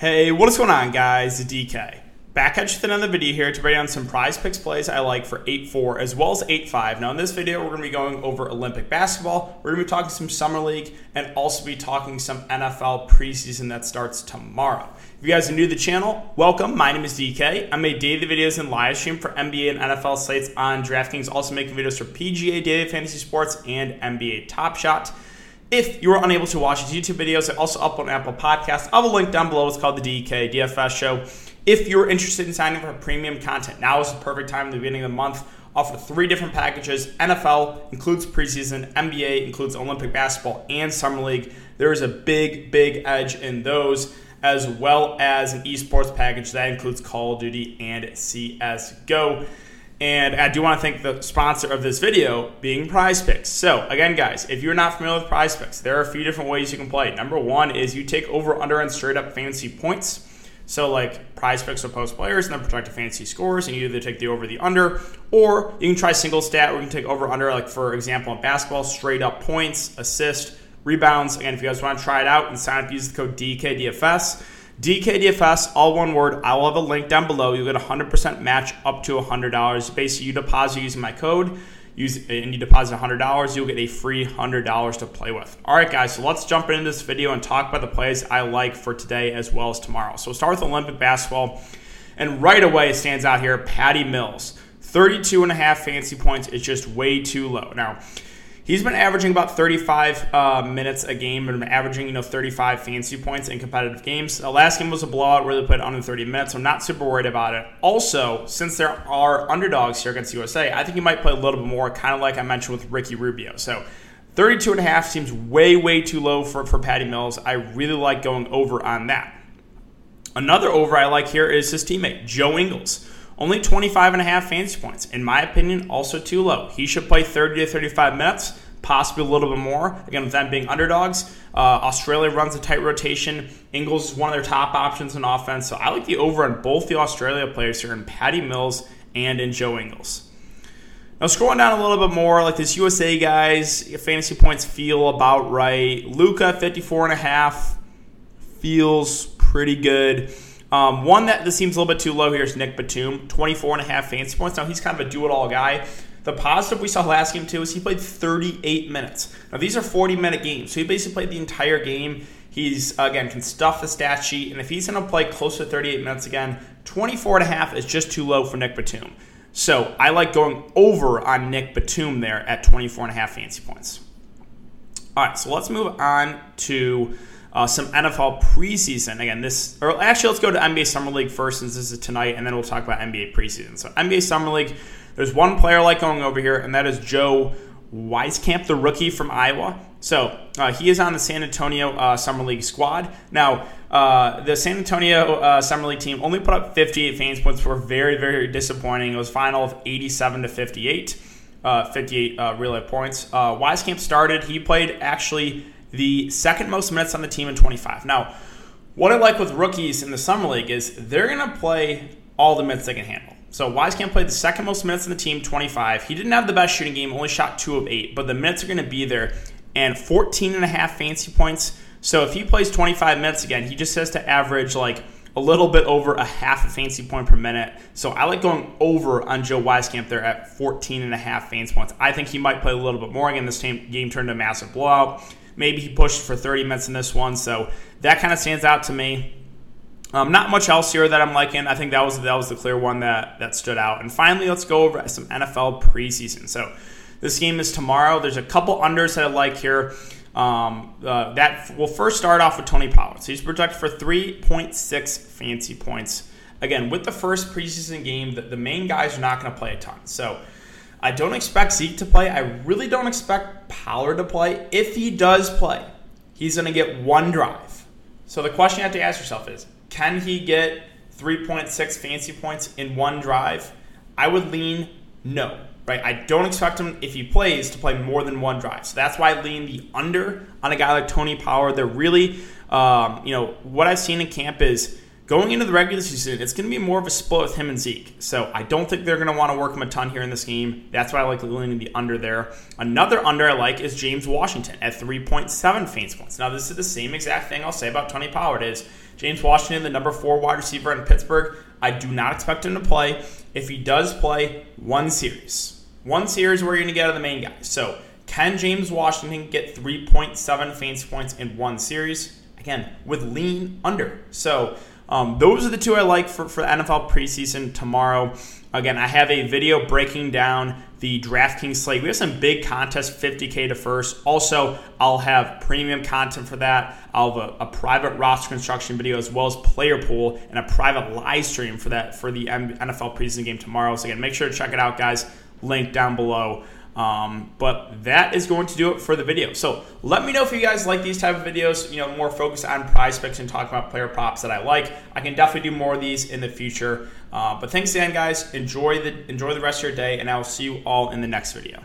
Hey, what is going on, guys? DK. Back at you with another video here to bring down some prize picks plays I like for 8-4 as well as 8-5. Now in this video, we're going to be going over Olympic basketball. We're going to be talking some summer league and also be talking some NFL preseason that starts tomorrow. If you guys are new to the channel, welcome. My name is DK. I make daily videos and live stream for NBA and NFL sites on DraftKings, also making videos for PGA Daily Fantasy Sports and NBA Top Shot. If you are unable to watch these YouTube videos, I also upload an Apple Podcast. I have a link down below. It's called the DK DFS Show. If you're interested in signing up for premium content, now is the perfect time the beginning of the month. Offer three different packages. NFL includes preseason, NBA includes Olympic basketball and summer league. There is a big, big edge in those, as well as an esports package that includes Call of Duty and CS:GO. And I do want to thank the sponsor of this video being Prize Picks. So, again, guys, if you're not familiar with Prize Picks, there are a few different ways you can play. Number one is you take over, under, and straight up fantasy points. So like prize picks will post players and then projected fantasy scores, and you either take the over the under, or you can try single stat where you can take over under, like for example in basketball, straight up points, assist, rebounds. Again, if you guys want to try it out and sign up, use the code DKDFS. DKDFS, all one word. I will have a link down below. You'll get a 100% match up to $100. Basically, you deposit using my code use and you deposit $100, you'll get a free $100 to play with. All right, guys, so let's jump into this video and talk about the plays I like for today as well as tomorrow. So we'll start with Olympic basketball. And right away, it stands out here Patty Mills. 32 and a half fancy points is just way too low. Now, He's been averaging about 35 uh, minutes a game, and averaging you know 35 fancy points in competitive games. The last game was a blowout, where they played under 30 minutes, so I'm not super worried about it. Also, since there are underdogs here against USA, I think he might play a little bit more, kind of like I mentioned with Ricky Rubio. So 32 and a half seems way, way too low for, for Patty Mills. I really like going over on that. Another over I like here is his teammate, Joe Ingles. Only 25 and a half fantasy points. In my opinion, also too low. He should play 30 to 35 minutes, possibly a little bit more. Again, with them being underdogs, uh, Australia runs a tight rotation. Ingles is one of their top options in offense. So I like the over on both the Australia players here in Patty Mills and in Joe Ingles. Now, scrolling down a little bit more, like this USA guys, fantasy points feel about right. Luka, 54 and a half, feels pretty good. Um, one that this seems a little bit too low here is Nick Batum, 24 and a half fantasy points. Now he's kind of a do-it-all guy. The positive we saw last game too is he played 38 minutes. Now these are 40-minute games, so he basically played the entire game. He's again can stuff the stat sheet, and if he's going to play close to 38 minutes again, 24 and a half is just too low for Nick Batum. So I like going over on Nick Batum there at 24 and a half fantasy points. All right, so let's move on to uh, some NFL preseason. Again, this, or actually, let's go to NBA Summer League first, since this is tonight, and then we'll talk about NBA preseason. So, NBA Summer League, there's one player like going over here, and that is Joe Wieskamp, the rookie from Iowa. So, uh, he is on the San Antonio uh, Summer League squad. Now, uh, the San Antonio uh, Summer League team only put up 58 fantasy points, were very, very disappointing. It was final of 87 to 58. Uh, 58 uh, life points. Uh, Wieskamp started. He played actually the second most minutes on the team in 25. Now, what I like with rookies in the summer league is they're going to play all the minutes they can handle. So Wieskamp played the second most minutes in the team, 25. He didn't have the best shooting game, only shot two of eight, but the minutes are going to be there. And 14 and a half fancy points. So if he plays 25 minutes again, he just has to average like a little bit over a half a fancy point per minute. So I like going over on Joe Wieskamp there at 14 and a half fancy points. I think he might play a little bit more. Again, this game turned a massive blowout. Maybe he pushed for 30 minutes in this one, so that kind of stands out to me. Um, not much else here that I'm liking. I think that was that was the clear one that that stood out. And finally, let's go over some NFL preseason. So this game is tomorrow. There's a couple unders that I like here. Um, uh, that we'll first start off with Tony Pollard. So he's projected for 3.6 fancy points. Again, with the first preseason game, the, the main guys are not going to play a ton. So I don't expect Zeke to play. I really don't expect Pollard to play. If he does play, he's going to get one drive. So the question you have to ask yourself is can he get 3.6 fancy points in one drive? I would lean no. Right? I don't expect him, if he plays, to play more than one drive. So that's why I lean the under on a guy like Tony Pollard. They're really, um, you know, what I've seen in camp is Going into the regular season, it's going to be more of a split with him and Zeke. So I don't think they're going to want to work him a ton here in this game. That's why I like leaning the under there. Another under I like is James Washington at 3.7 fantasy points. Now, this is the same exact thing I'll say about Tony Pollard is James Washington, the number four wide receiver in Pittsburgh. I do not expect him to play. If he does play, one series. One series where you're going to get out of the main guy. So can James Washington get 3.7 fantasy points in one series? Again, with lean under. So um, those are the two I like for, for NFL preseason tomorrow. Again, I have a video breaking down the DraftKings slate. We have some big contests, 50K to first. Also, I'll have premium content for that. I'll have a, a, private roster construction video as well as player pool and a private live stream for that for the NFL preseason game tomorrow. So again, make sure to check it out, guys. Link down below. Um, but that is going to do it for the video. So let me know if you guys like these type of videos, you know, more focused on prize picks and talking about player props that I like. I can definitely do more of these in the future. Uh, but thanks again, guys. Enjoy the enjoy the rest of your day, and I will see you all in the next video.